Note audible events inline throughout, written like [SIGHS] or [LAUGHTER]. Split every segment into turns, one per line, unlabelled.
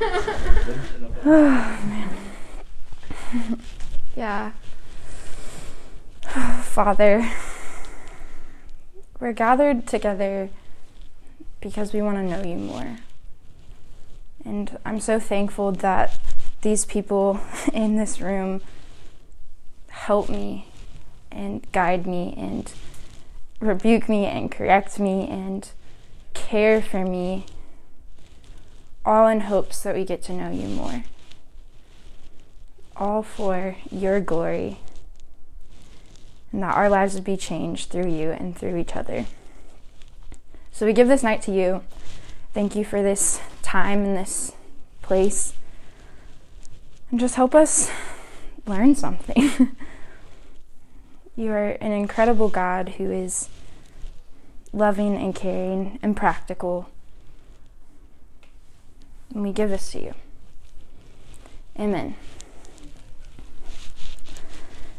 oh, [SIGHS] man. yeah. [SIGHS] Father, we're gathered together because we want to know you more. And I'm so thankful that these people [LAUGHS] in this room help me and guide me and rebuke me and correct me and care for me, all in hopes that we get to know you more. All for your glory, and that our lives would be changed through you and through each other. So we give this night to you. Thank you for this time and this place. And just help us learn something. [LAUGHS] you are an incredible God who is loving and caring and practical. And we give this to you. Amen.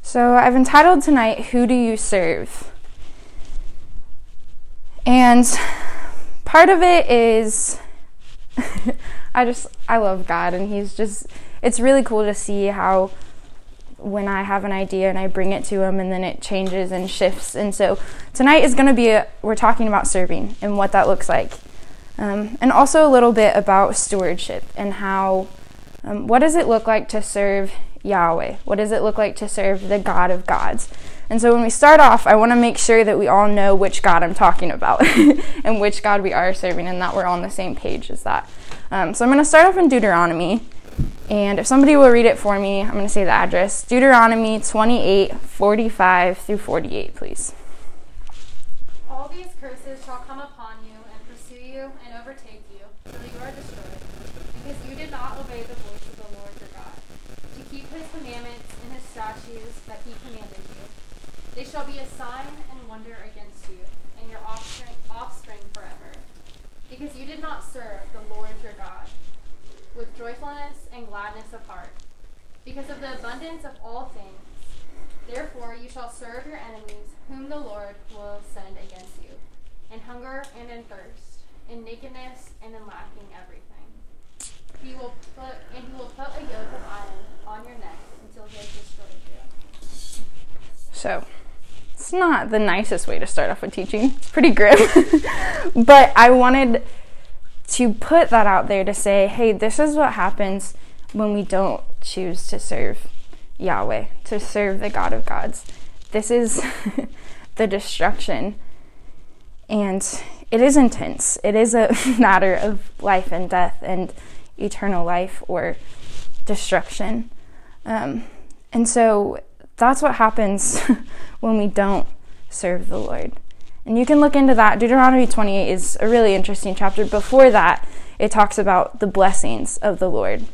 So I've entitled tonight, Who Do You Serve? And part of it is [LAUGHS] I just I love God and he's just it's really cool to see how when I have an idea and I bring it to him and then it changes and shifts. And so tonight is going to be a, we're talking about serving and what that looks like. Um, and also a little bit about stewardship and how um, what does it look like to serve Yahweh? What does it look like to serve the God of gods? And so when we start off, I want to make sure that we all know which God I'm talking about [LAUGHS] and which God we are serving and that we're on the same page as that. Um, so I'm going to start off in Deuteronomy. And if somebody will read it for me, I'm going to say the address Deuteronomy 28 45 through 48, please.
All these curses shall come upon you and pursue you and overtake you, till you are destroyed, because you did not obey the voice of the Lord your God, to keep his commandments and his statutes that he commanded you. They shall be a sign and wonder against you and your offspring, offspring forever, because you did not serve the Lord your God with joyfulness and gladness of heart, because of the abundance of all things. Therefore you shall serve your enemies, whom the Lord will send against you, in hunger and in thirst, in nakedness and in lacking everything. He will put and he will put a yoke of iron on your neck until he has destroyed you.
So, it's not the nicest way to start off with teaching. It's pretty grim. [LAUGHS] but I wanted to put that out there to say, hey, this is what happens when we don't choose to serve Yahweh, to serve the God of gods. This is [LAUGHS] the destruction. And it is intense. It is a [LAUGHS] matter of life and death and eternal life or destruction. Um, and so that's what happens [LAUGHS] when we don't serve the Lord. And you can look into that. Deuteronomy 28 is a really interesting chapter. Before that, it talks about the blessings of the Lord.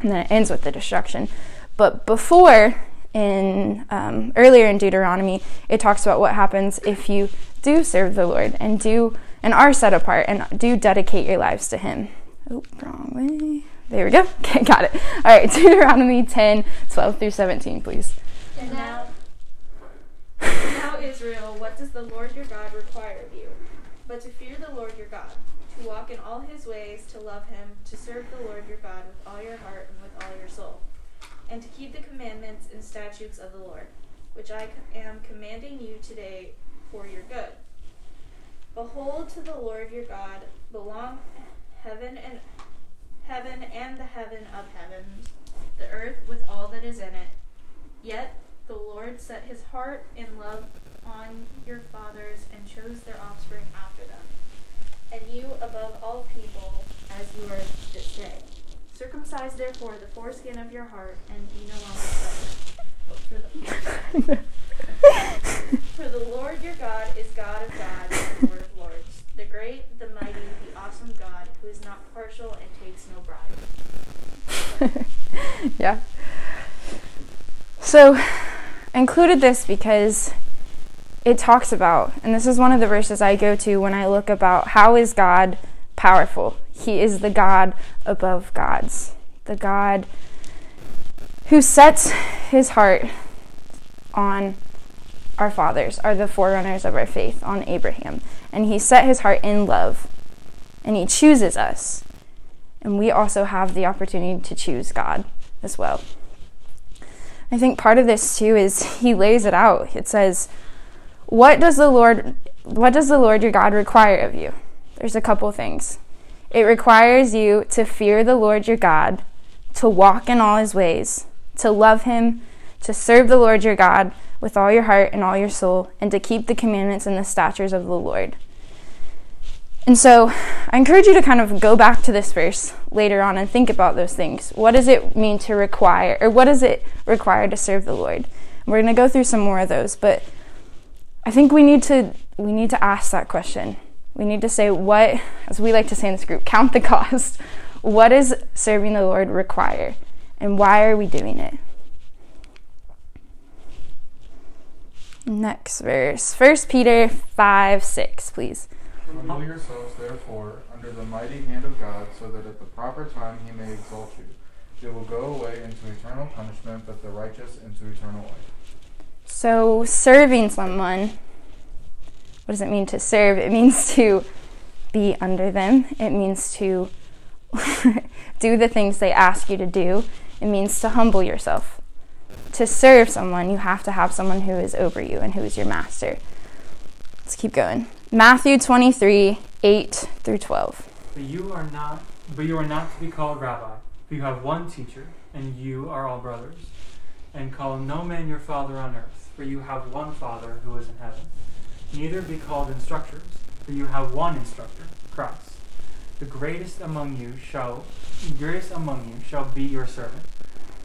And then it ends with the destruction. But before, in um, earlier in Deuteronomy, it talks about what happens if you do serve the Lord and do and are set apart and do dedicate your lives to Him. Oh, wrong way. There we go. [LAUGHS] Okay, got it. All right, [LAUGHS] Deuteronomy 10, 12 through 17, please.
And now, now, Israel, what does the Lord your God require of you? But to fear the Lord your God, to walk in all his ways, to love him, to serve the Lord your God with all your heart and with all your soul, and to keep the commandments and statutes of the Lord, which I am commanding you today for your good. Behold, to the Lord your God belong heaven and heaven and the heaven of heavens, the earth with all that is in it. Yet the Lord set his heart in love on your fathers and chose their offspring after them, and you above all people, as you are this day. Circumcise therefore the foreskin of your heart, and be no longer the, for the Lord your God is God of gods and Lord of lords, the great, the mighty, the awesome God, who is not partial and takes no bribe. [LAUGHS]
yeah. So, I included this because it talks about, and this is one of the verses I go to when I look about how is God powerful. He is the God above gods, the God who sets his heart on our fathers, are the forerunners of our faith, on Abraham. And he set his heart in love, and he chooses us. And we also have the opportunity to choose God as well. I think part of this too is [LAUGHS] he lays it out. It says, "What does the Lord what does the Lord your God require of you?" There's a couple things. It requires you to fear the Lord your God, to walk in all his ways, to love him, to serve the Lord your God with all your heart and all your soul, and to keep the commandments and the statutes of the Lord. And so I encourage you to kind of go back to this verse later on and think about those things. What does it mean to require, or what does it require to serve the Lord? We're going to go through some more of those, but I think we need to we need to ask that question. We need to say what, as we like to say in this group, count the [LAUGHS] cost. What does serving the Lord require, and why are we doing it? Next verse, 1 Peter 5 6, please.
Humble yourselves, therefore, under the mighty hand of God, so that at the proper time he may exalt you. They will go away into eternal punishment, but the righteous into eternal life.
So, serving someone, what does it mean to serve? It means to be under them, it means to [LAUGHS] do the things they ask you to do, it means to humble yourself. To serve someone, you have to have someone who is over you and who is your master. Let's keep going. Matthew 23 8 through 12.
But you are not but you are not to be called rabbi, for you have one teacher, and you are all brothers. And call no man your father on earth, for you have one father who is in heaven. Neither be called instructors, for you have one instructor, Christ. The greatest among you shall greatest among you shall be your servant.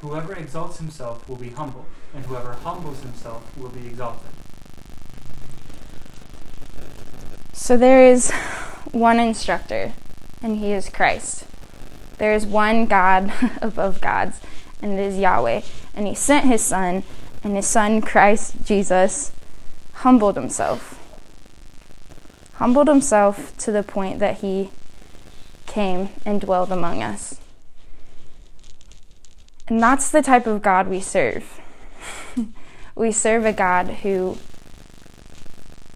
Whoever exalts himself will be humbled, and whoever humbles himself will be exalted.
So there is one instructor, and he is Christ. There is one God [LAUGHS] above gods, and it is Yahweh. And he sent his Son, and his Son, Christ Jesus, humbled himself. Humbled himself to the point that he came and dwelled among us. And that's the type of God we serve. [LAUGHS] we serve a God who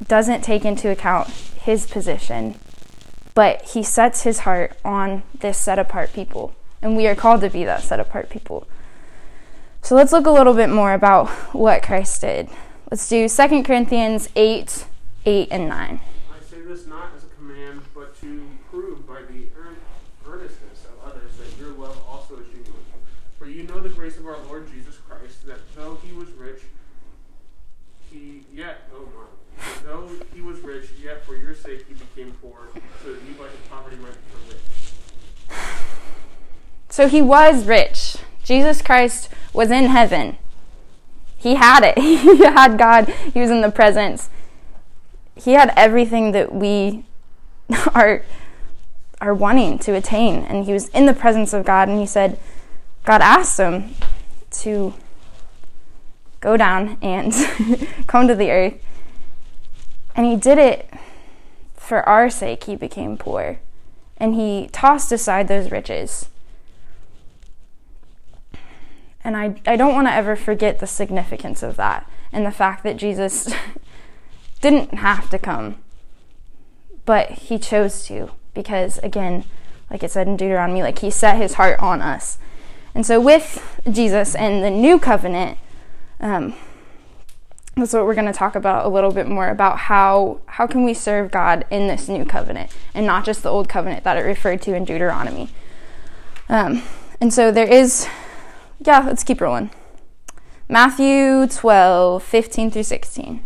doesn't take into account his position, but he sets his heart on this set apart people. And we are called to be that set apart people. So let's look a little bit more about what Christ did. Let's do 2 Corinthians 8 8 and 9.
This not as a command, but to prove by the earnestness of others that your love also is genuine. For you know the grace of our Lord Jesus Christ, that though he was rich, he yet, oh my, though he was rich, yet for your sake he became poor, so that you by his poverty might become rich.
So he was rich. Jesus Christ was in heaven. He had it. [LAUGHS] He had God. He was in the presence. He had everything that we [LAUGHS] are are wanting to attain and he was in the presence of God and he said God asked him to go down and [LAUGHS] come to the earth. And he did it for our sake. He became poor and he tossed aside those riches. And I, I don't want to ever forget the significance of that and the fact that Jesus [LAUGHS] didn't have to come, but he chose to because, again, like it said in Deuteronomy, like he set his heart on us. And so, with Jesus and the new covenant, um, that's what we're going to talk about a little bit more about how how can we serve God in this new covenant and not just the old covenant that it referred to in Deuteronomy. Um, and so there is yeah, let's keep rolling. Matthew 12, 15 through 16.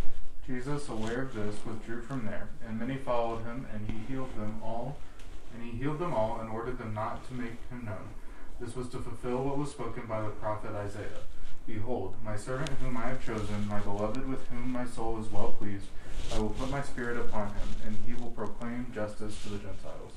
Jesus, aware of this, withdrew from there, and many followed him, and he healed them all, and he healed them all, and ordered them not to make him known. This was to fulfill what was spoken by the prophet Isaiah. Behold, my servant whom I have chosen, my beloved with whom my soul is well pleased. I will put my spirit upon him, and he will proclaim justice to the Gentiles.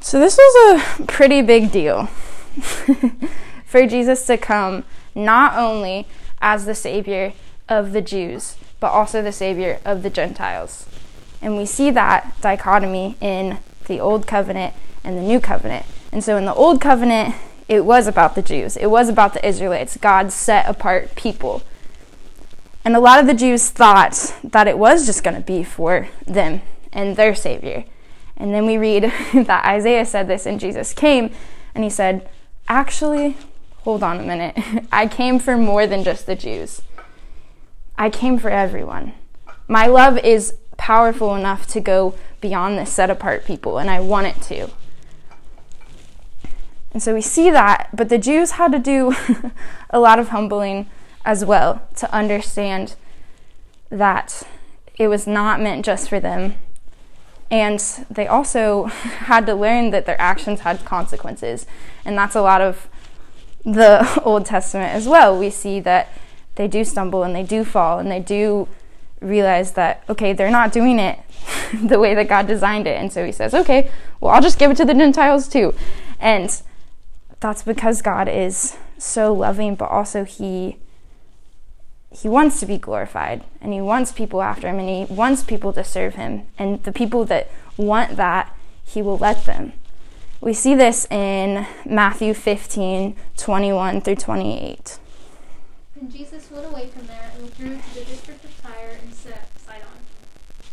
So, this was a pretty big deal [LAUGHS] for Jesus to come not only as the Savior of the Jews, but also the Savior of the Gentiles. And we see that dichotomy in the Old Covenant and the New Covenant. And so, in the Old Covenant, it was about the Jews, it was about the Israelites, God's set apart people. And a lot of the Jews thought that it was just going to be for them and their Savior. And then we read [LAUGHS] that Isaiah said this and Jesus came and he said, Actually, hold on a minute. [LAUGHS] I came for more than just the Jews, I came for everyone. My love is powerful enough to go beyond the set apart people, and I want it to. And so we see that, but the Jews had to do [LAUGHS] a lot of humbling as well to understand that it was not meant just for them. And they also [LAUGHS] had to learn that their actions had consequences. And that's a lot of the [LAUGHS] Old Testament as well. We see that they do stumble and they do fall and they do realize that, okay, they're not doing it [LAUGHS] the way that God designed it. And so he says, okay, well, I'll just give it to the Gentiles too. And that's because God is so loving, but also he he wants to be glorified and he wants people after him and he wants people to serve him and the people that want that he will let them we see this in matthew 15 21 through 28
And Jesus went away from there and withdrew to the district of Tyre and Sidon.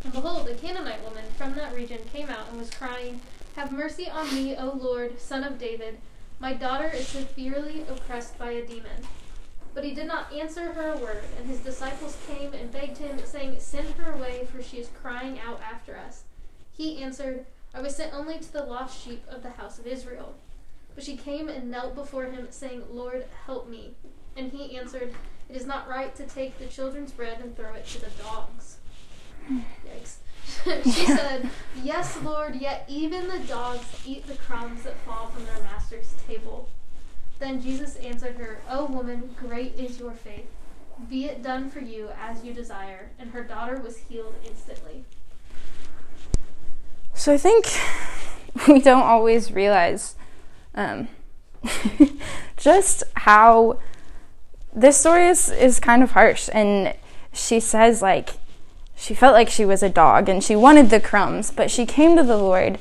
And behold, a Canaanite woman from that region came out and was crying, Have mercy on me, O Lord, son of David. My daughter is severely oppressed by a demon. But he did not answer her a word, and his disciples came and begged him, saying, Send her away, for she is crying out after us. He answered, I was sent only to the lost sheep of the house of Israel. But she came and knelt before him, saying, Lord, help me. And he answered, It is not right to take the children's bread and throw it to the dogs. Yikes. [LAUGHS] she said, Yes, Lord, yet even the dogs eat the crumbs that fall from their master's table. Then Jesus answered her, O woman, great is your faith. Be it done for you as you desire. And her daughter was healed instantly.
So I think [LAUGHS] we don't always realize um, [LAUGHS] just how this story is, is kind of harsh. And she says, like, she felt like she was a dog and she wanted the crumbs, but she came to the Lord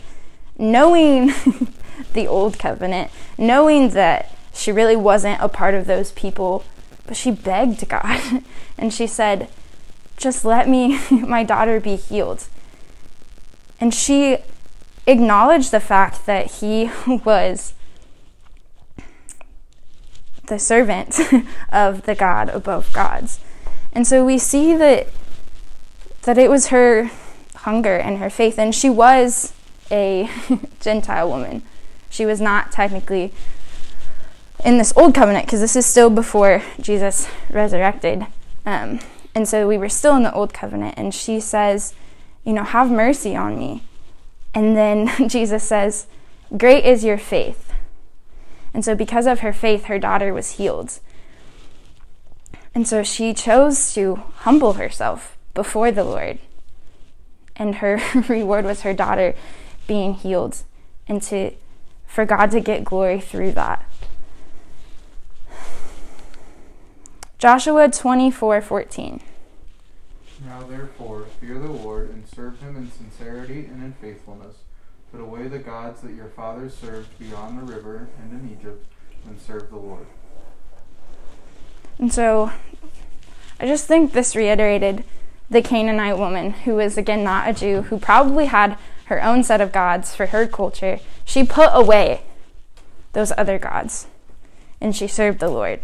knowing [LAUGHS] the old covenant, knowing that she really wasn't a part of those people, but she begged God [LAUGHS] and she said, Just let me, [LAUGHS] my daughter, be healed. And she acknowledged the fact that he was the servant [LAUGHS] of the God above gods. And so we see that that it was her hunger and her faith and she was a [LAUGHS] gentile woman. She was not technically in this old covenant because this is still before Jesus resurrected. Um, and so we were still in the old covenant and she says, you know, have mercy on me. And then [LAUGHS] Jesus says, great is your faith. And so, because of her faith, her daughter was healed. And so she chose to humble herself before the Lord. And her [LAUGHS] reward was her daughter being healed and to for God to get glory through that. Joshua 24:14
Now therefore fear the Lord and serve him in sincerity and in faithfulness. Put away the gods that your fathers served beyond the river and in Egypt, and serve the Lord.
And so I just think this reiterated the Canaanite woman, who was again not a Jew, who probably had her own set of gods for her culture. She put away those other gods and she served the Lord.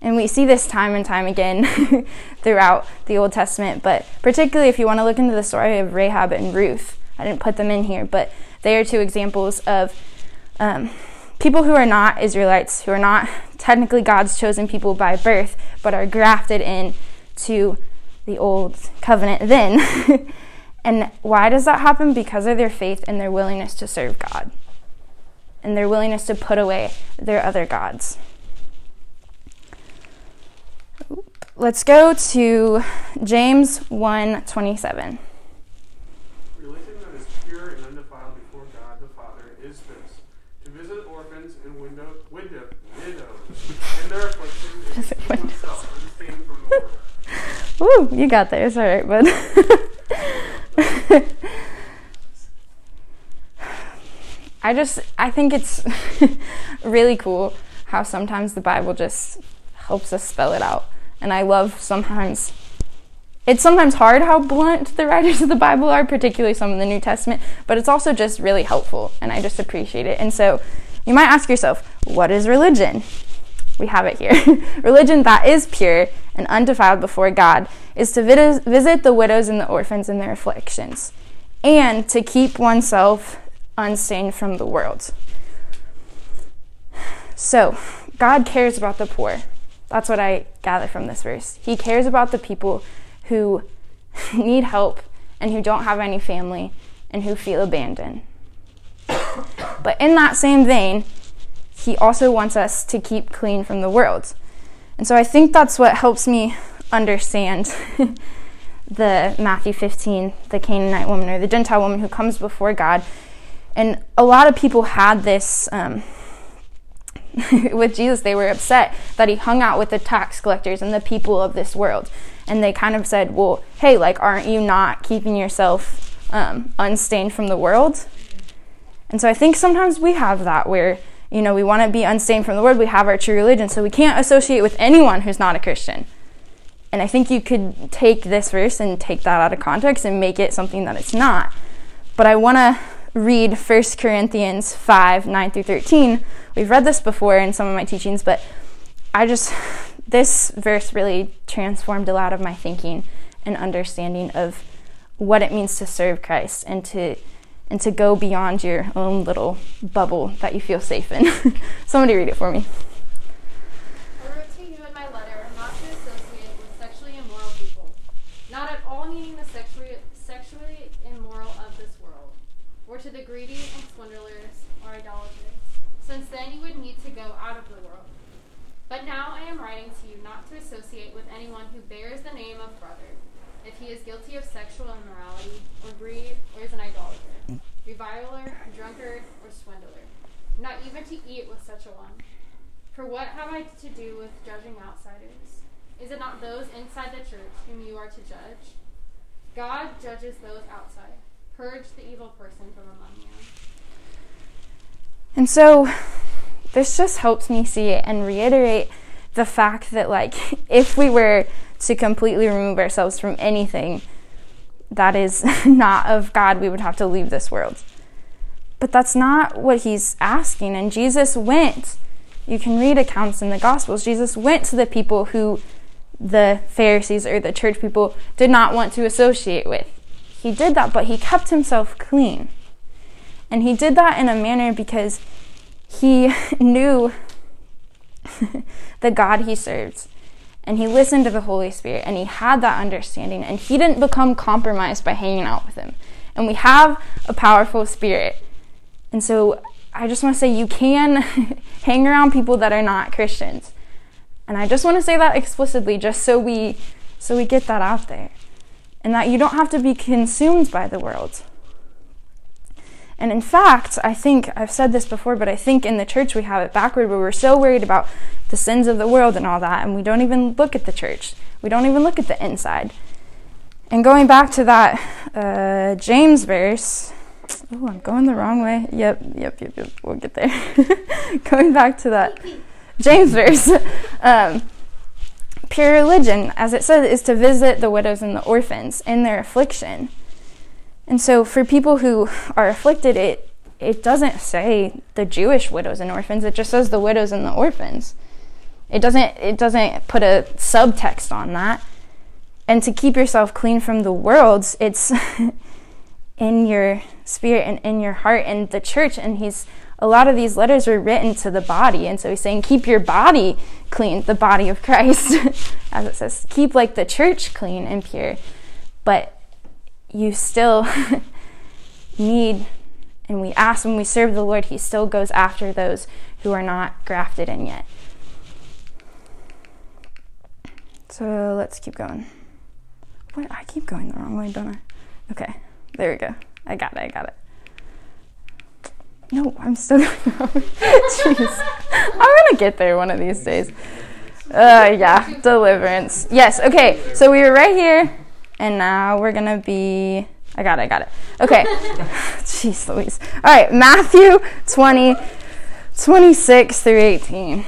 And we see this time and time again [LAUGHS] throughout the Old Testament, but particularly if you want to look into the story of Rahab and Ruth. I didn't put them in here, but they are two examples of um, people who are not Israelites, who are not technically God's chosen people by birth, but are grafted in to the old covenant then. [LAUGHS] and why does that happen? Because of their faith and their willingness to serve God and their willingness to put away their other gods. Let's go to James
1 27.
Woo, [LAUGHS] you got there. It's all right, bud. [LAUGHS] I just, I think it's [LAUGHS] really cool how sometimes the Bible just helps us spell it out. And I love sometimes it's sometimes hard how blunt the writers of the Bible are, particularly some of the New Testament, but it's also just really helpful, and I just appreciate it. And so you might ask yourself, what is religion? We have it here. [LAUGHS] religion that is pure and undefiled before God is to visit the widows and the orphans in their afflictions, and to keep oneself unstained from the world. So, God cares about the poor. That's what I gather from this verse. He cares about the people who [LAUGHS] need help and who don't have any family and who feel abandoned. [COUGHS] But in that same vein, he also wants us to keep clean from the world. And so I think that's what helps me understand [LAUGHS] the Matthew 15, the Canaanite woman or the Gentile woman who comes before God. And a lot of people had this um, [LAUGHS] with Jesus, they were upset that he hung out with the tax collectors and the people of this world. And they kind of said, well, hey, like, aren't you not keeping yourself um, unstained from the world? And so I think sometimes we have that where, you know, we want to be unstained from the world, we have our true religion, so we can't associate with anyone who's not a Christian. And I think you could take this verse and take that out of context and make it something that it's not. But I want to read 1 Corinthians 5 9 through 13. We've read this before in some of my teachings, but I just, this verse really transformed a lot of my thinking and understanding of what it means to serve Christ and to and to go beyond your own little bubble that you feel safe in. [LAUGHS] Somebody read it for me.
I wrote to you in my letter not to associate with sexually immoral people, not at all meaning the sexually sexually immoral of this world, or to the greedy and swindlers or idolaters, since then you would need to go out of the world. But now I am writing to you not to associate with anyone who bears the name of brother, if he is guilty of sexual immorality, or greed, or is an idolater, reviler, drunkard, or swindler, not even to eat with such a one. For what have I to do with judging outsiders? Is it not those inside the church whom you are to judge? God judges those outside. Purge the evil person from among you.
And so this just helps me see and reiterate the fact that, like, [LAUGHS] if we were to completely remove ourselves from anything that is [LAUGHS] not of God, we would have to leave this world. But that's not what he's asking. And Jesus went. You can read accounts in the Gospels. Jesus went to the people who the Pharisees or the church people did not want to associate with. He did that, but he kept himself clean. And he did that in a manner because he [LAUGHS] knew [LAUGHS] the God he serves. And he listened to the Holy Spirit and he had that understanding. And he didn't become compromised by hanging out with him. And we have a powerful spirit. And so I just want to say you can [LAUGHS] hang around people that are not Christians. And I just want to say that explicitly just so we so we get that out there. And that you don't have to be consumed by the world. And in fact, I think, I've said this before, but I think in the church we have it backward where we're so worried about the sins of the world and all that, and we don't even look at the church. We don't even look at the inside. And going back to that uh, James verse, oh, I'm going the wrong way. Yep, yep, yep, yep. We'll get there. [LAUGHS] going back to that James verse. [LAUGHS] Um, pure religion, as it says, is to visit the widows and the orphans in their affliction. And so for people who are afflicted, it it doesn't say the Jewish widows and orphans, it just says the widows and the orphans. It doesn't it doesn't put a subtext on that. And to keep yourself clean from the world, it's [LAUGHS] in your spirit and in your heart and the church. And he's a lot of these letters were written to the body. And so he's saying keep your body clean the body of christ. [LAUGHS] As it says keep like the church clean and pure. But you still [LAUGHS] need, and we ask when we serve the Lord, He still goes after those who are not grafted in yet. So let's keep going. What? I keep going the wrong way, don't I? Okay, there we go. I got it, I got it. No, I'm still [LAUGHS] going wrong. Jeez. I'm gonna get there one of these days. Uh, yeah, deliverance. Yes, okay, so we were right here. And now we're going to be. I got it, I got it. Okay. [LAUGHS] Jeez Louise. All right, Matthew 20, 26 through 18.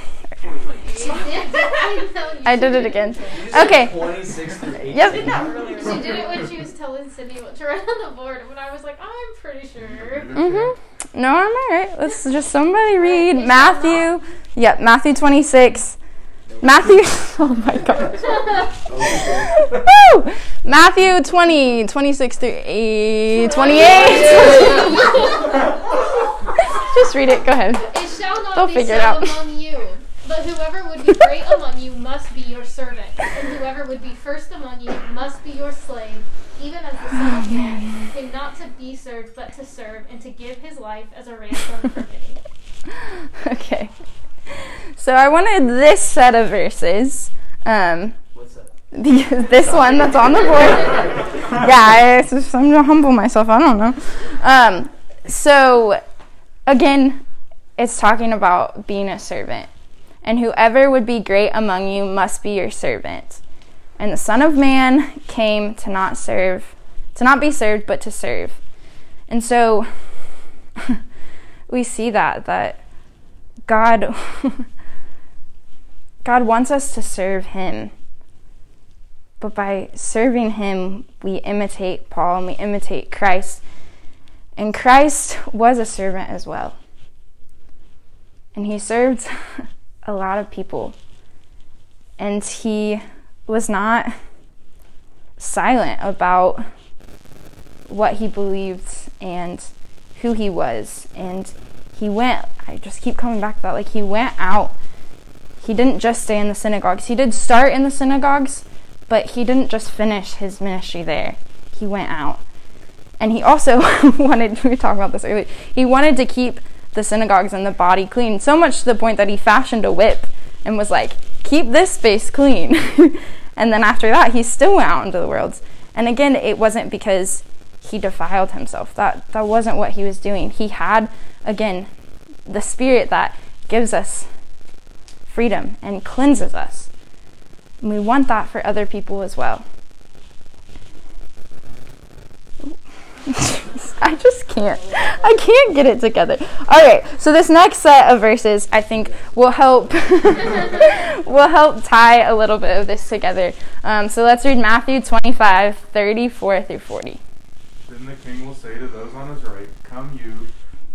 I know you
I did it again. Okay.
26 through 18.
Yep.
She did it when she was telling Cindy what to write on the board, when I was like, I'm pretty sure.
Mm-hmm. No, I'm all right. Let's just somebody read Matthew. Yep, Matthew 26. Matthew. [LAUGHS] Oh my God. Woo! Matthew 20, 26 through 8, 28. [LAUGHS] just read it. Go ahead.
It shall not
They'll
be
figure
so
it out.
among you. But whoever would be great among you must be your servant, and whoever would be first among you must be your slave, even as the oh, Son of Man came not to be served, but to serve, and to give his life as a ransom for many. [LAUGHS]
Okay. So I wanted this set of verses. Um,
What's that? [LAUGHS]
the, this one that's on the board. [LAUGHS] yeah, it's I'm gonna humble myself. I don't know. Um, so again, it's talking about being a servant, and whoever would be great among you must be your servant. And the Son of Man came to not serve, to not be served, but to serve. And so [LAUGHS] we see that that God [LAUGHS] God wants us to serve him. But by serving him, we imitate Paul and we imitate Christ. And Christ was a servant as well. And he served [LAUGHS] a lot of people. And he was not silent about what he believed and who he was. And he went, I just keep coming back to that, like he went out. He didn't just stay in the synagogues. He did start in the synagogues, but he didn't just finish his ministry there. He went out. And he also [LAUGHS] wanted, we talking about this earlier, he wanted to keep the synagogues and the body clean, so much to the point that he fashioned a whip and was like, keep this space clean. [LAUGHS] and then after that, he still went out into the world. And again, it wasn't because he defiled himself. That that wasn't what he was doing. He had again the spirit that gives us freedom and cleanses us. And we want that for other people as well. [LAUGHS] I just can't. I can't get it together. All right. So this next set of verses, I think, will help [LAUGHS] will help tie a little bit of this together. Um, so let's read Matthew 25, 34 through 40.
Then the king will say to those on his right, Come, you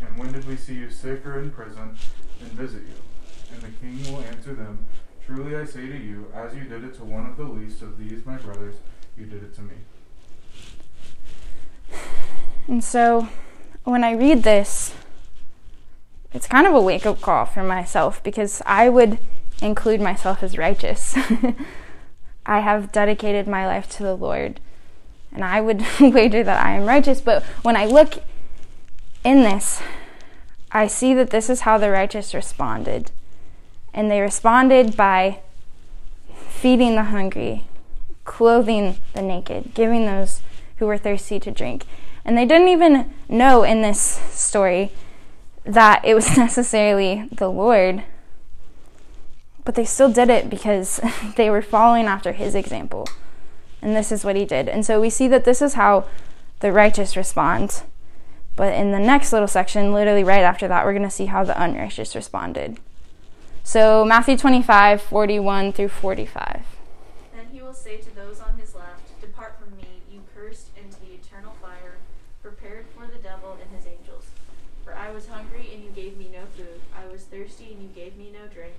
And when did we see you sick or in prison and visit you? And the king will answer them, Truly I say to you, as you did it to one of the least of these my brothers, you did it to me.
And so when I read this, it's kind of a wake up call for myself because I would include myself as righteous. [LAUGHS] I have dedicated my life to the Lord, and I would [LAUGHS] wager that I am righteous. But when I look in this, I see that this is how the righteous responded. And they responded by feeding the hungry, clothing the naked, giving those who were thirsty to drink. And they didn't even know in this story that it was [LAUGHS] necessarily the Lord, but they still did it because [LAUGHS] they were following after his example. And this is what he did. And so we see that this is how the righteous respond. But in the next little section, literally right after that, we're going to see how the unrighteous responded. So Matthew 25, 41 through 45.
Then he will say to those on his left, Depart from me, you cursed, into the eternal fire, prepared for the devil and his angels. For I was hungry, and you gave me no food. I was thirsty, and you gave me no drink.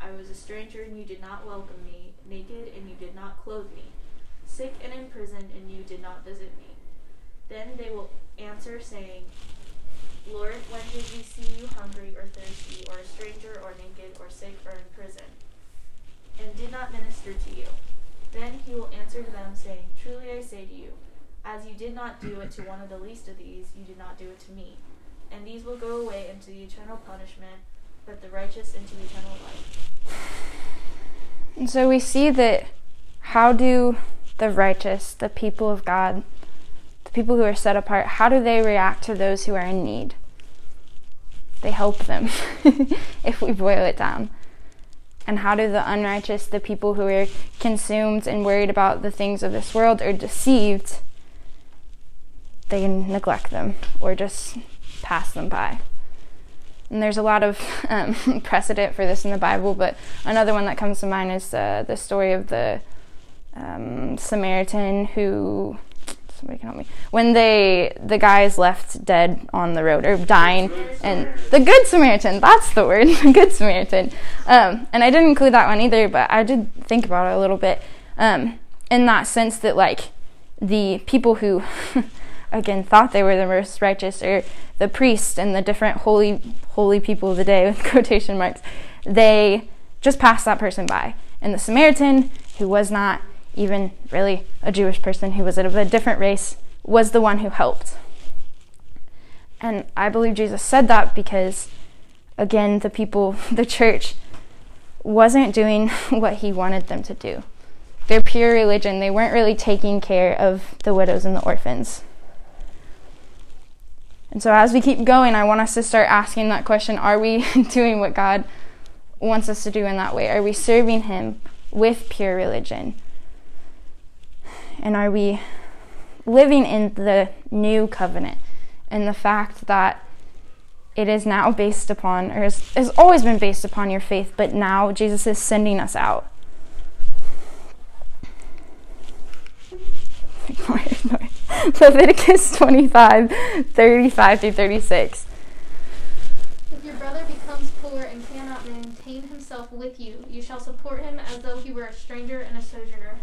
I was a stranger, and you did not welcome me, naked, and you did not clothe me, sick and in prison, and you did not visit me. Then they will answer, saying, Lord, when did we see you hungry or thirsty, or a stranger, or naked, or sick, or in prison? and did not minister to you. Then he will answer to them, saying, Truly I say to you, as you did not do it to one of the least of these, you did not do it to me. And these will go away into the eternal punishment, but the righteous into eternal life.
And so we see that how do the righteous, the people of God, the people who are set apart, how do they react to those who are in need? They help them, [LAUGHS] if we boil it down. And how do the unrighteous, the people who are consumed and worried about the things of this world, are deceived? They neglect them or just pass them by. And there's a lot of [LAUGHS] um, precedent for this in the Bible, but another one that comes to mind is uh, the story of the um, Samaritan who somebody can help me. When they the guys left dead on the road or dying and the good samaritan that's the word [LAUGHS] the good samaritan. Um, and i didn't include that one either but i did think about it a little bit. Um, in that sense that like the people who [LAUGHS] again thought they were the most righteous or the priest and the different holy holy people of the day [LAUGHS] with quotation marks they just passed that person by. And the samaritan who was not even really a Jewish person who was of a different race, was the one who helped. And I believe Jesus said that because, again, the people, [LAUGHS] the church, wasn't doing [LAUGHS] what he wanted them to do. Their pure religion, they weren't really taking care of the widows and the orphans. And so, as we keep going, I want us to start asking that question Are we [LAUGHS] doing what God wants us to do in that way? Are we serving Him with pure religion? And are we living in the new covenant and the fact that it is now based upon, or has, has always been based upon your faith, but now Jesus is sending us out? [LAUGHS] Leviticus 25 35 through 36.
If your brother becomes poor and cannot maintain himself with you, you shall support him as though he were a stranger and a sojourner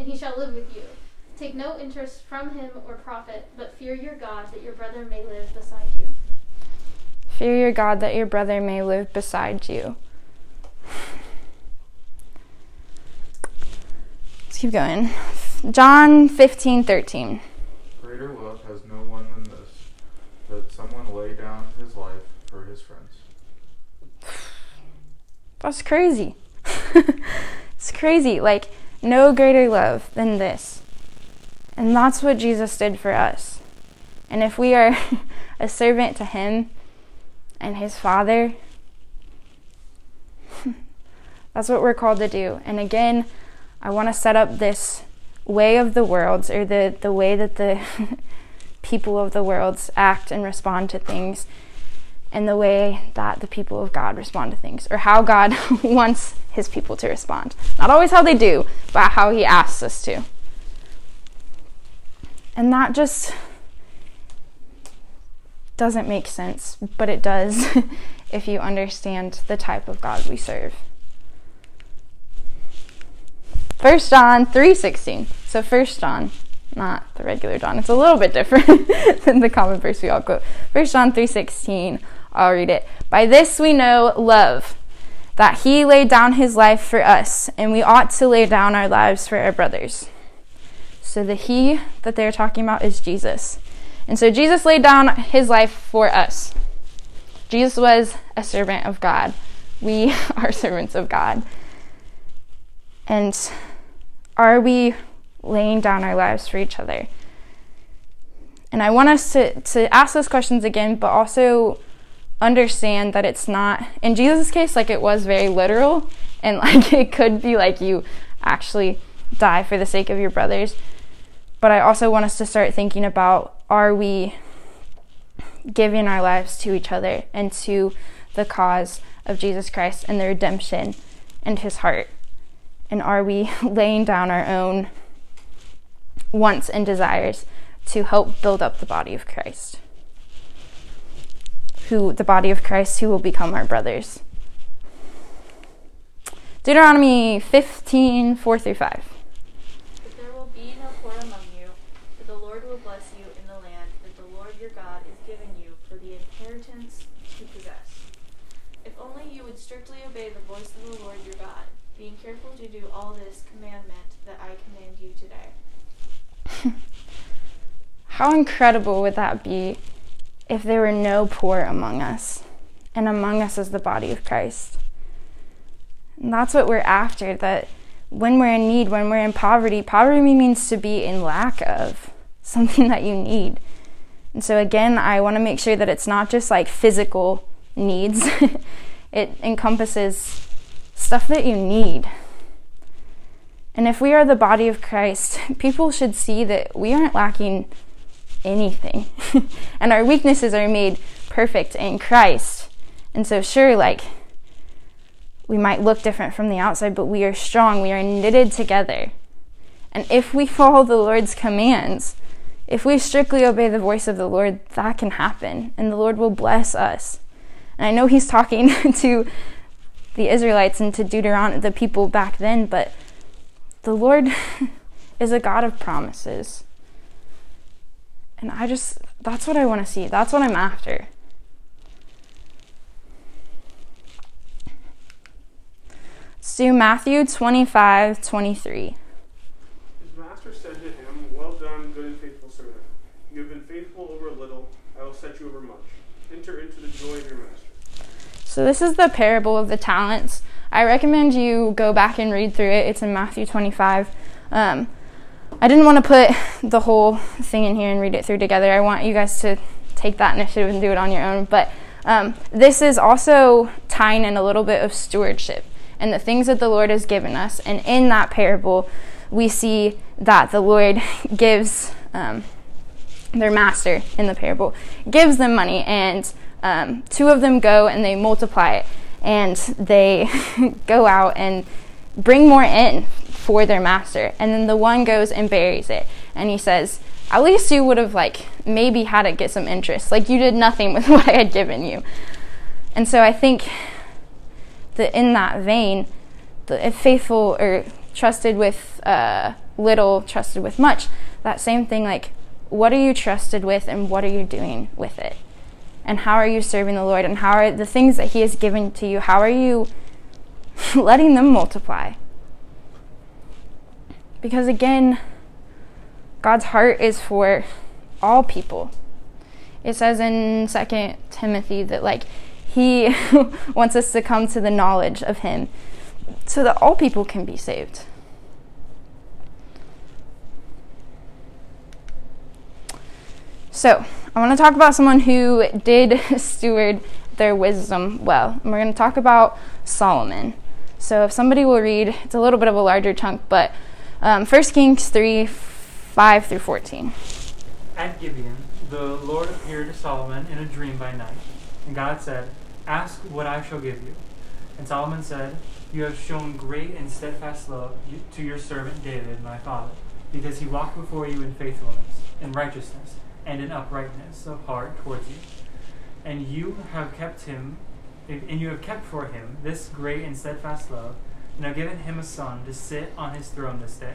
and he shall live with you. Take no interest from him or profit, but fear your God that your brother may live beside you.
Fear your God that your brother may live beside you. Let's keep going. John 15 13.
Greater love has no one than this, that someone lay down his life for his friends. [SIGHS]
That's crazy. [LAUGHS] it's crazy. Like, no greater love than this. And that's what Jesus did for us. And if we are [LAUGHS] a servant to Him and His Father, [LAUGHS] that's what we're called to do. And again, I want to set up this way of the worlds or the, the way that the [LAUGHS] people of the worlds act and respond to things, and the way that the people of God respond to things, or how God [LAUGHS] wants his people to respond. Not always how they do, but how he asks us to. And that just doesn't make sense, but it does [LAUGHS] if you understand the type of God we serve. 1 John 3:16. So 1 John, not the regular John. It's a little bit different [LAUGHS] than the common verse we all quote. 1 John 3:16. I'll read it. By this we know love that he laid down his life for us, and we ought to lay down our lives for our brothers. So the he that they're talking about is Jesus. And so Jesus laid down his life for us. Jesus was a servant of God. We [LAUGHS] are servants of God. And are we laying down our lives for each other? And I want us to, to ask those questions again, but also understand that it's not in Jesus' case like it was very literal and [LAUGHS] like it could be like you actually die for the sake of your brothers. But I also want us to start thinking about are we giving our lives to each other and to the cause of Jesus Christ and the redemption and his heart? And are we [LAUGHS] laying down our own wants and desires to help build up the body of Christ? Who the body of Christ who will become our brothers. Deuteronomy 15, 4 through 5.
But there will be no poor among you, for the Lord will bless you in the land that the Lord your God is giving you for the inheritance to possess. If only you would strictly obey the voice of the Lord your God, being careful to do all this commandment that I command you today. [LAUGHS]
How incredible would that be if there were no poor among us, and among us is the body of Christ. And that's what we're after that when we're in need, when we're in poverty, poverty means to be in lack of something [LAUGHS] that you need. And so, again, I want to make sure that it's not just like physical needs, [LAUGHS] it encompasses stuff that you need. And if we are the body of Christ, [LAUGHS] people should see that we aren't lacking anything. [LAUGHS] and our weaknesses are made perfect in Christ. And so, sure, like, we might look different from the outside, but we are strong. We are knitted together. And if we follow the Lord's commands, if we strictly obey the voice of the Lord, that can happen, and the Lord will bless us. And I know He's talking [LAUGHS] to the Israelites and to Deuteron, the people back then, but the Lord [LAUGHS] is a God of promises. And I just, that's what I want to see. That's what I'm after. Let's do Matthew 25 23.
His master said to him, Well done, good and faithful servant. You have been faithful over a little, I will set you over much. Enter into the joy of your master.
So, this is the parable of the talents. I recommend you go back and read through it. It's in Matthew 25. Um, I didn't want to put the whole thing in here and read it through together. I want you guys to take that initiative and do it on your own. But um, this is also tying in a little bit of stewardship and the things that the Lord has given us. And in that parable, we see that the Lord gives um, their master in the parable gives them money, and um, two of them go and they multiply it, and they [LAUGHS] go out and bring more in for their master. And then the one goes and buries it, and he says, "At least you would have like maybe had it get some interest. Like you did nothing [LAUGHS] with what I had given you." And so I think that in that vein, the if faithful or trusted with uh, little, trusted with much, that same thing, like, what are you trusted with and what are you doing with it? And how are you serving the Lord? And how are the things that He has given to you, how are you [LAUGHS] letting them multiply? Because again, God's heart is for all people. It says in 2 Timothy that, like, he [LAUGHS] wants us to come to the knowledge of Him so that all people can be saved. So, I want to talk about someone who did [LAUGHS] steward their wisdom well. And we're going to talk about Solomon. So, if somebody will read, it's a little bit of a larger chunk, but um, 1 Kings 3 5 through 14.
At Gibeon, the Lord appeared to Solomon in a dream by night. And God said, Ask what I shall give you. And Solomon said, You have shown great and steadfast love to your servant David, my father, because he walked before you in faithfulness, in righteousness, and in uprightness of heart towards you. And you have kept him, and you have kept for him this great and steadfast love, and have given him a son to sit on his throne this day.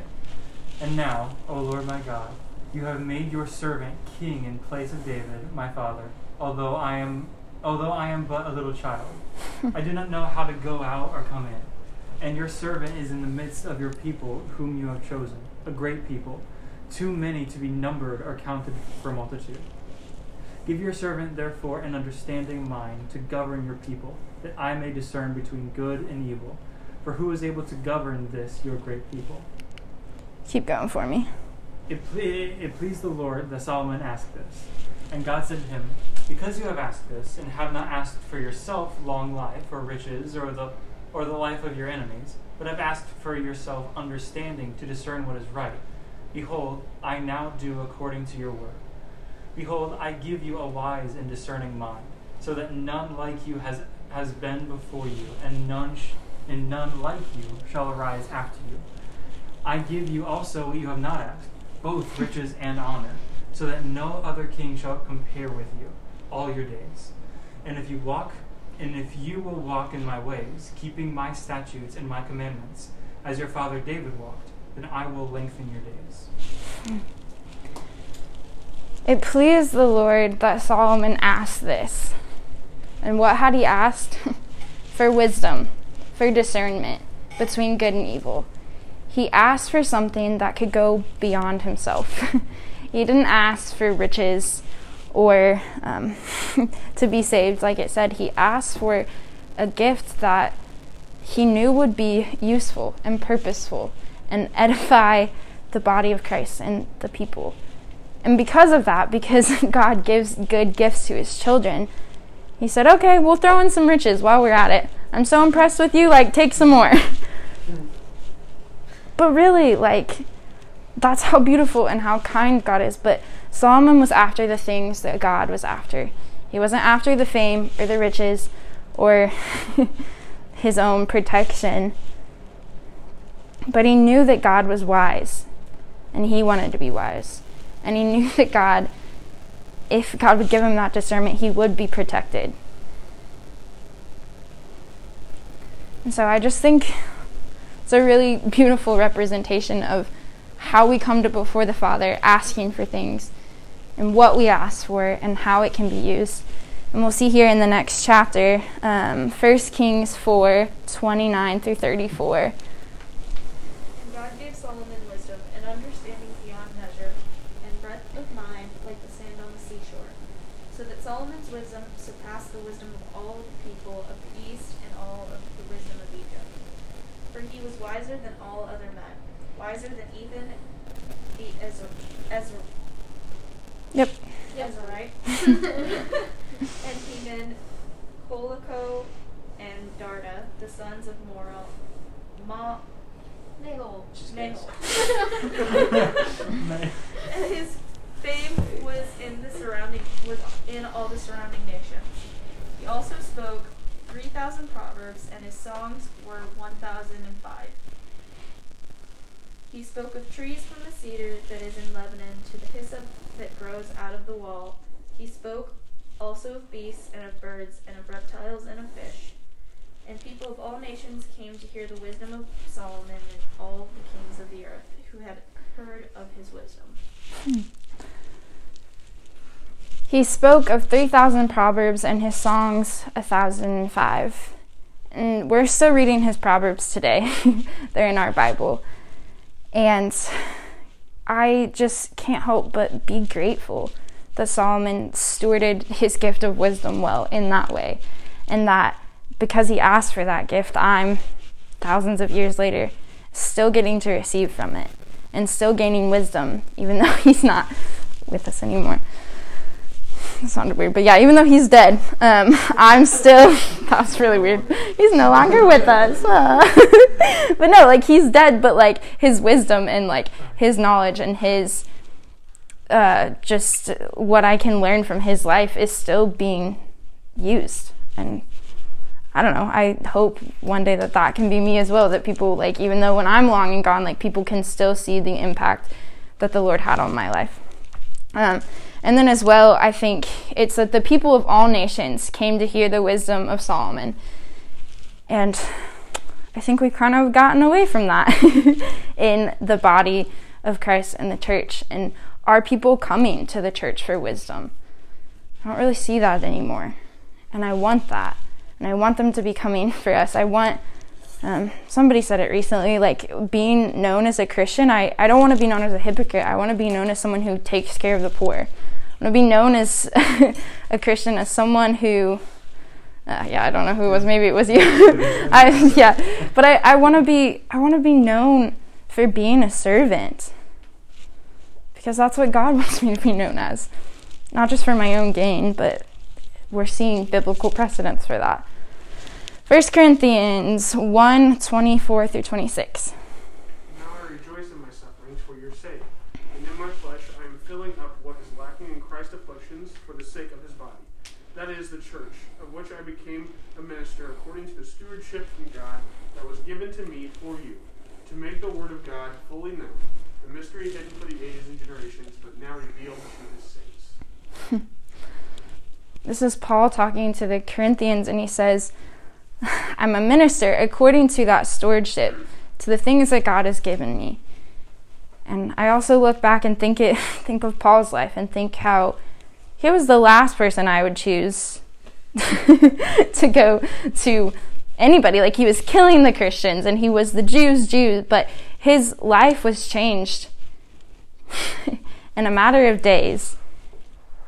And now, O Lord my God, you have made your servant king in place of David, my father, although I am although I am but a little child. I do not know how to go out or come in. And your servant is in the midst of your people whom you have chosen, a great people, too many to be numbered or counted for multitude. Give your servant, therefore, an understanding mind to govern your people, that I may discern between good and evil. For who is able to govern this, your great people?
Keep going for me.
It, ple- it pleased the Lord that Solomon asked this. And God said to him, Because you have asked this, and have not asked for yourself long life, or riches, or the, or the life of your enemies, but have asked for yourself understanding to discern what is right, behold, I now do according to your word. Behold, I give you a wise and discerning mind, so that none like you has, has been before you, and none, sh- and none like you shall arise after you. I give you also what you have not asked, both riches and honor so that no other king shall compare with you all your days. And if you walk, and if you will walk in my ways, keeping my statutes and my commandments, as your father David walked, then I will lengthen your days. Hmm.
It pleased the Lord that Solomon asked this. And what had he asked? [LAUGHS] for wisdom, for discernment between good and evil. He asked for something that could go beyond himself. [LAUGHS] He didn't ask for riches or um, [LAUGHS] to be saved, like it said. He asked for a gift that he knew would be useful and purposeful and [LAUGHS] edify the body of Christ and the people. And because of that, because God gives good gifts to his children, he said, Okay, we'll throw in some riches while we're at it. I'm so impressed with you, like, take some more. [LAUGHS] but really, like, that's how beautiful and how kind God is. But Solomon was after the things that God was after. He wasn't after the fame or the riches or [LAUGHS] his own protection. But he knew that God was wise, and he wanted to be wise. And he knew [LAUGHS] that God, if God would give him that discernment, he would be protected. And so I just think it's a really beautiful representation of how we come to before the Father asking for things and what we ask for and how it can be used. And we'll see here in the next chapter, um, 1 Kings 4 29 through 34.
God gave Solomon wisdom and understanding beyond measure, and breadth of mind like the sand on the seashore, so that Solomon's wisdom surpassed the wisdom of all of the people of the east and all of the wisdom of Egypt. For he was wiser than all other men, wiser than even the Ezra. Ezra
Yep.
Ezra, right? [LAUGHS] [LAUGHS] and Heman, Colico, and Darda, the sons of Moral, Ma,
Nahol.
Nahol. [LAUGHS] And his fame was in the surrounding was in all the surrounding nations. He also spoke three thousand proverbs, and his songs were one thousand and five. He spoke of trees from the cedar that is in Lebanon to the hyssop that grows out of the wall. He spoke also of beasts and of birds and of reptiles and of fish. And people of all nations came to hear the wisdom of Solomon and all the kings of the earth who had heard of his wisdom. Hmm.
He spoke of 3,000 proverbs and his songs 1,005. And we're still reading his proverbs today. [LAUGHS] They're in our Bible. And I just can't help but be grateful that Solomon stewarded his gift of wisdom well in that way. And that because he asked for that gift, I'm thousands of years later still getting to receive from it and still gaining wisdom, even though [LAUGHS] he's not with us anymore. That [LAUGHS] sounded weird, but yeah, even though he's dead, um, [LAUGHS] I'm still. [LAUGHS] that was really weird. He's no longer with us. But no, like he's dead, but like his wisdom and like his knowledge and his uh, just what I can learn from his life is still being used. And I don't know. I hope one day that that can be me as well. That people like, even though when I'm long and gone, like people can still see the impact that the Lord had on my life. Um, and then as well, I think it's that the people of all nations came to hear the wisdom of Solomon. And I think we've kind of gotten away from that [LAUGHS] in the body of Christ and the church. And are people coming to the church for wisdom? I don't really see that anymore. And I want that. And I want them to be coming for us. I want, um, somebody said it recently, like being known as a Christian, I, I don't want to be known as a hypocrite. I want to be known as someone who takes care of the poor. I want to be known as [LAUGHS] a Christian, as someone who, uh, yeah, I don't know who it was. Maybe it was you. [LAUGHS] [LAUGHS] I, yeah, but I, I want to be I want to be known for being a servant because that's what God wants me to be known as, not just for my own gain, but we're seeing biblical precedents for that. 1 Corinthians 1 24 through 26.
Now I rejoice in my sufferings for your sake, and in my flesh I am filling up what is lacking in Christ's afflictions for the sake of his body. That is the church, of which I became a minister according to the stewardship from God that was given to me for you, to make the word of God fully known, the mystery hidden for the ages and generations, but now revealed to his saints. [LAUGHS]
This is Paul talking to the Corinthians, and he says, [LAUGHS] I'm a minister according to that stewardship, to the things that God has given me. And I also look back and think it [LAUGHS] think of Paul's life and think how he was the last person I would choose [LAUGHS] to go to anybody. Like he was killing the Christians and he was the Jews' Jew, but his life was changed [LAUGHS] in a matter of days.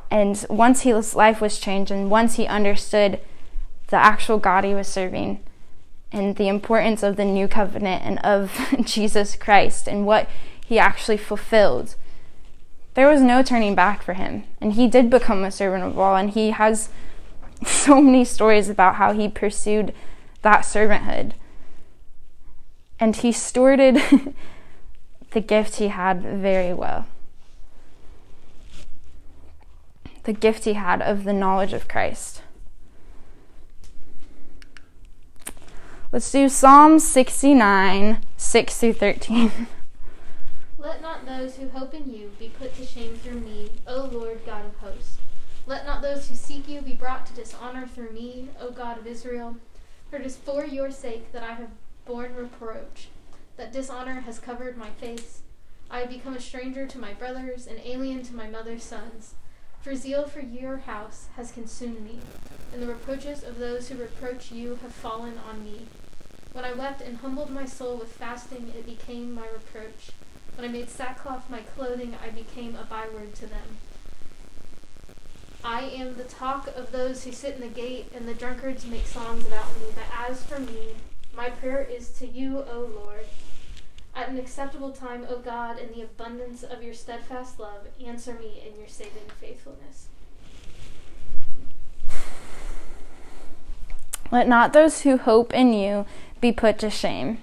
And once his life was changed and once he understood the actual God he was serving, and the importance of the new covenant and of [LAUGHS] Jesus Christ and what he actually fulfilled. There was no turning back for him, and he did become a servant of all, and he has [LAUGHS] so many stories about how he pursued that servanthood. And he stewarded [LAUGHS] the gift he had very well. The gift he had of the knowledge of Christ. Let's do Psalm 69, 6 through 13. [LAUGHS]
Let not those who hope in you be put to shame through me, O Lord God of hosts. Let not those who seek you be brought to dishonor through me, O God of Israel. For it is for your sake that I have borne reproach, that dishonor has covered my face. I have become a stranger to my brothers, and alien to my mother's sons. For zeal for your house has consumed me, and the reproaches of those who reproach you have fallen on me. When I wept and humbled my soul with fasting, it became my reproach. When I made sackcloth my clothing, I became a byword to them. I am the talk of those who sit in the gate, and the drunkards make songs about me. But as for me, my prayer is to you, O Lord. At an acceptable time, O God, in the abundance of your steadfast love, answer me in your saving faithfulness.
Let not those who hope in you be put to shame.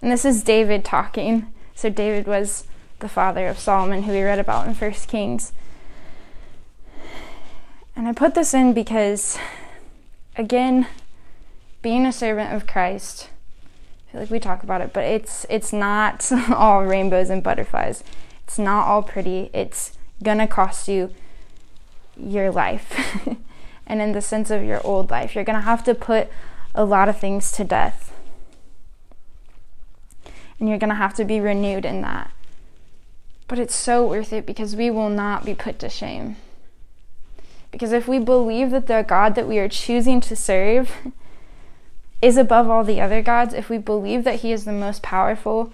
And this is David talking. So, David was the father of Solomon, who we read about in First Kings. And I put this in because, again, being a servant of Christ, I feel like we talk about it, but it's it's not [LAUGHS] all rainbows and butterflies. It's not all pretty. It's gonna cost you your life. [LAUGHS] and in the sense of your old life, you're gonna have to put a lot of things to death. And you're gonna have to be renewed in that. But it's so worth it because we will not be put to shame. Because if we believe that the God that we are choosing to serve is above all the other gods, if we believe that He is the most powerful,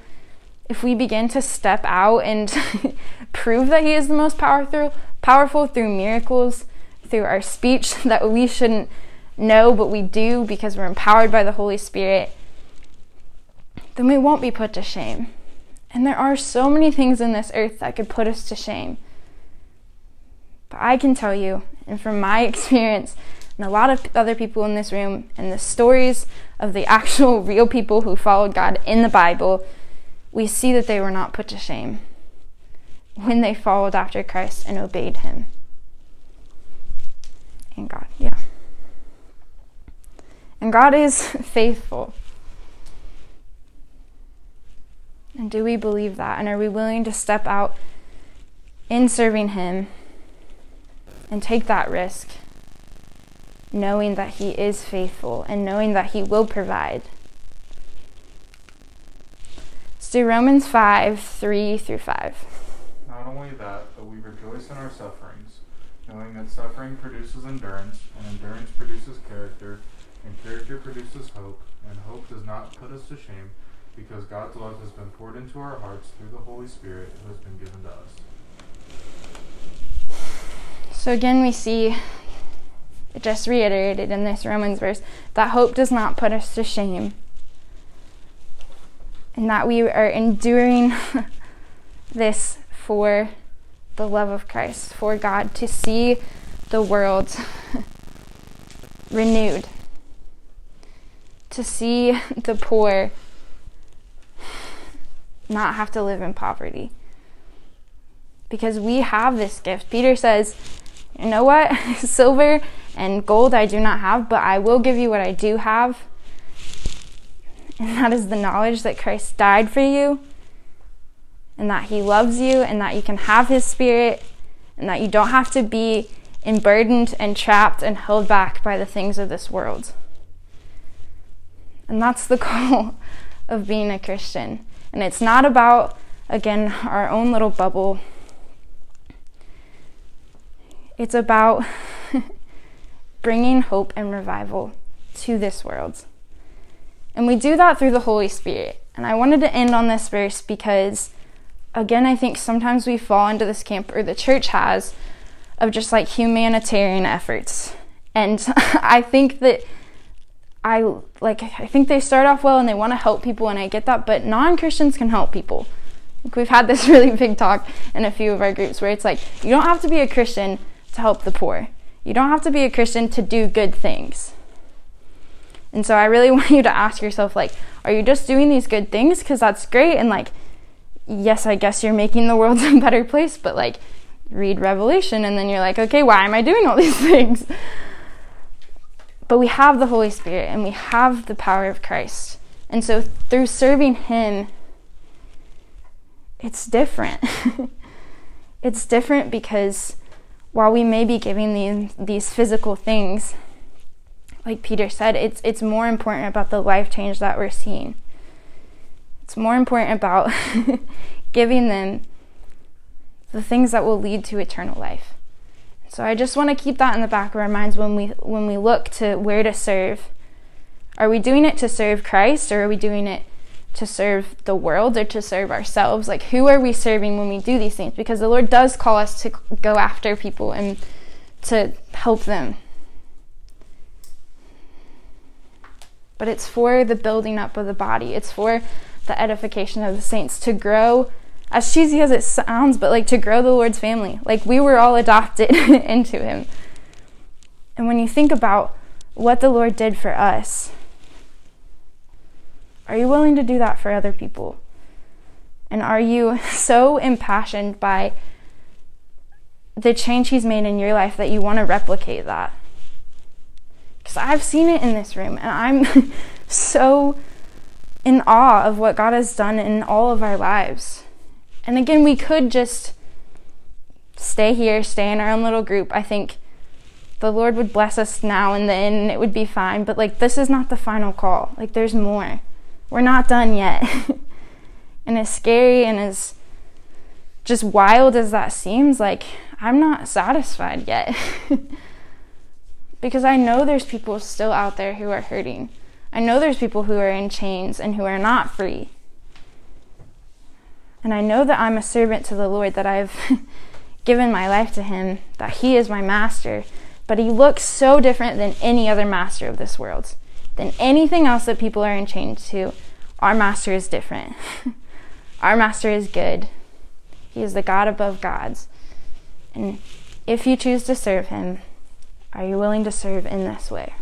if we begin to step out and [LAUGHS] prove that He is the most powerful, powerful through miracles, through our speech [LAUGHS] that we shouldn't know, but we do because we're empowered by the Holy Spirit, then we won't be put to shame. And there are so many things in this earth that could put us to shame. But I can tell you, and from my [LAUGHS] experience, and a lot of other people in this room, and the stories of the actual [LAUGHS] real people who followed God in the Bible, we see that they were not put to shame when they followed after Christ and obeyed Him. And God, yeah. And God is [LAUGHS] faithful. And do we believe that? And are we willing to step out in serving Him and take that risk, knowing that He is faithful and knowing that He will provide? Let's do Romans 5 3 through 5.
Not only that, but we rejoice in our sufferings, knowing that suffering produces endurance, and endurance produces character, and character produces hope, and hope does not put us to shame, because God's love has been poured into our hearts through the Holy Spirit who has been given to us.
So again, we see just reiterated in this Romans verse that hope does not put us to shame, and that we are enduring [LAUGHS] this for the love of Christ, for God to see the world [LAUGHS] renewed, to see [LAUGHS] the poor not have to live in poverty. Because we have this gift. Peter says, You know what? [LAUGHS] Silver and gold I do not have, but I will give you what I do have. And that is the knowledge that Christ died for you, and that He loves you, and that you can have His Spirit, and that you don't have to be burdened and trapped and held back by the things of this world. And that's the [LAUGHS] goal of being a Christian. And it's not about, again, our own little bubble. It's about [LAUGHS] bringing hope and revival to this world. And we do that through the Holy Spirit. And I wanted to end on this verse because, again, I think sometimes we fall into this camp, or the church has, of just like humanitarian efforts. And [LAUGHS] I think that I like I think they start off well and they want to help people and I get that, but non-Christians can help people. Like we've had this [LAUGHS] really big talk in a few of our groups where it's like you don't have to be a Christian to help the poor. You don't have to be a Christian to do good things. And so I really [LAUGHS] want you to ask yourself like are you just doing these good things cuz that's great and like yes, I guess you're making the world [LAUGHS] a better place, but like read Revelation and then you're like, okay, why am I doing all [LAUGHS] these things? But we have the Holy Spirit and we have the power of Christ. And so through serving Him, it's different. it's different because while we may be giving these, these physical things, like Peter said, it's, it's more important about the life change that we're seeing. It's more important about [LAUGHS] giving them the things that will lead to eternal life. So I just want to keep that in the back of our minds when we when we look to where to serve. Are we doing it to serve Christ or are we doing it to serve the world or to serve ourselves? Like who are we serving when we do these things? Because the Lord does call us to go after people and to help them. But it's for the building up of the body. It's for the edification of the saints to grow as cheesy as it sounds, but like to grow the Lord's family. Like we were all adopted [LAUGHS] into Him. And when you think about what the Lord did for us, are you willing to do that for other people? And are you [LAUGHS] so impassioned by the change He's made in your life that you want to replicate that? Because I've seen it in this room, and I'm [LAUGHS] so in awe of what God has done in all of our lives. And again, we could just stay here, stay in our own little group. I think the Lord would bless us now and then and it would be fine. But like, this is not the final call. Like, there's more. We're not done yet. [LAUGHS] and as scary and as just wild as that seems, like, I'm not satisfied yet. [LAUGHS] because I know there's people still out there who are hurting. I know there's people who are in chains and who are not free. And I know that I'm a servant to the Lord, that I've [LAUGHS] given my life to Him, that He is my master. But He looks so different than any other master of this world, than anything else that people are in chains to. Our master is different. [LAUGHS] Our master is good. He is the God above gods. And if you choose to serve Him, are you willing to serve in this way?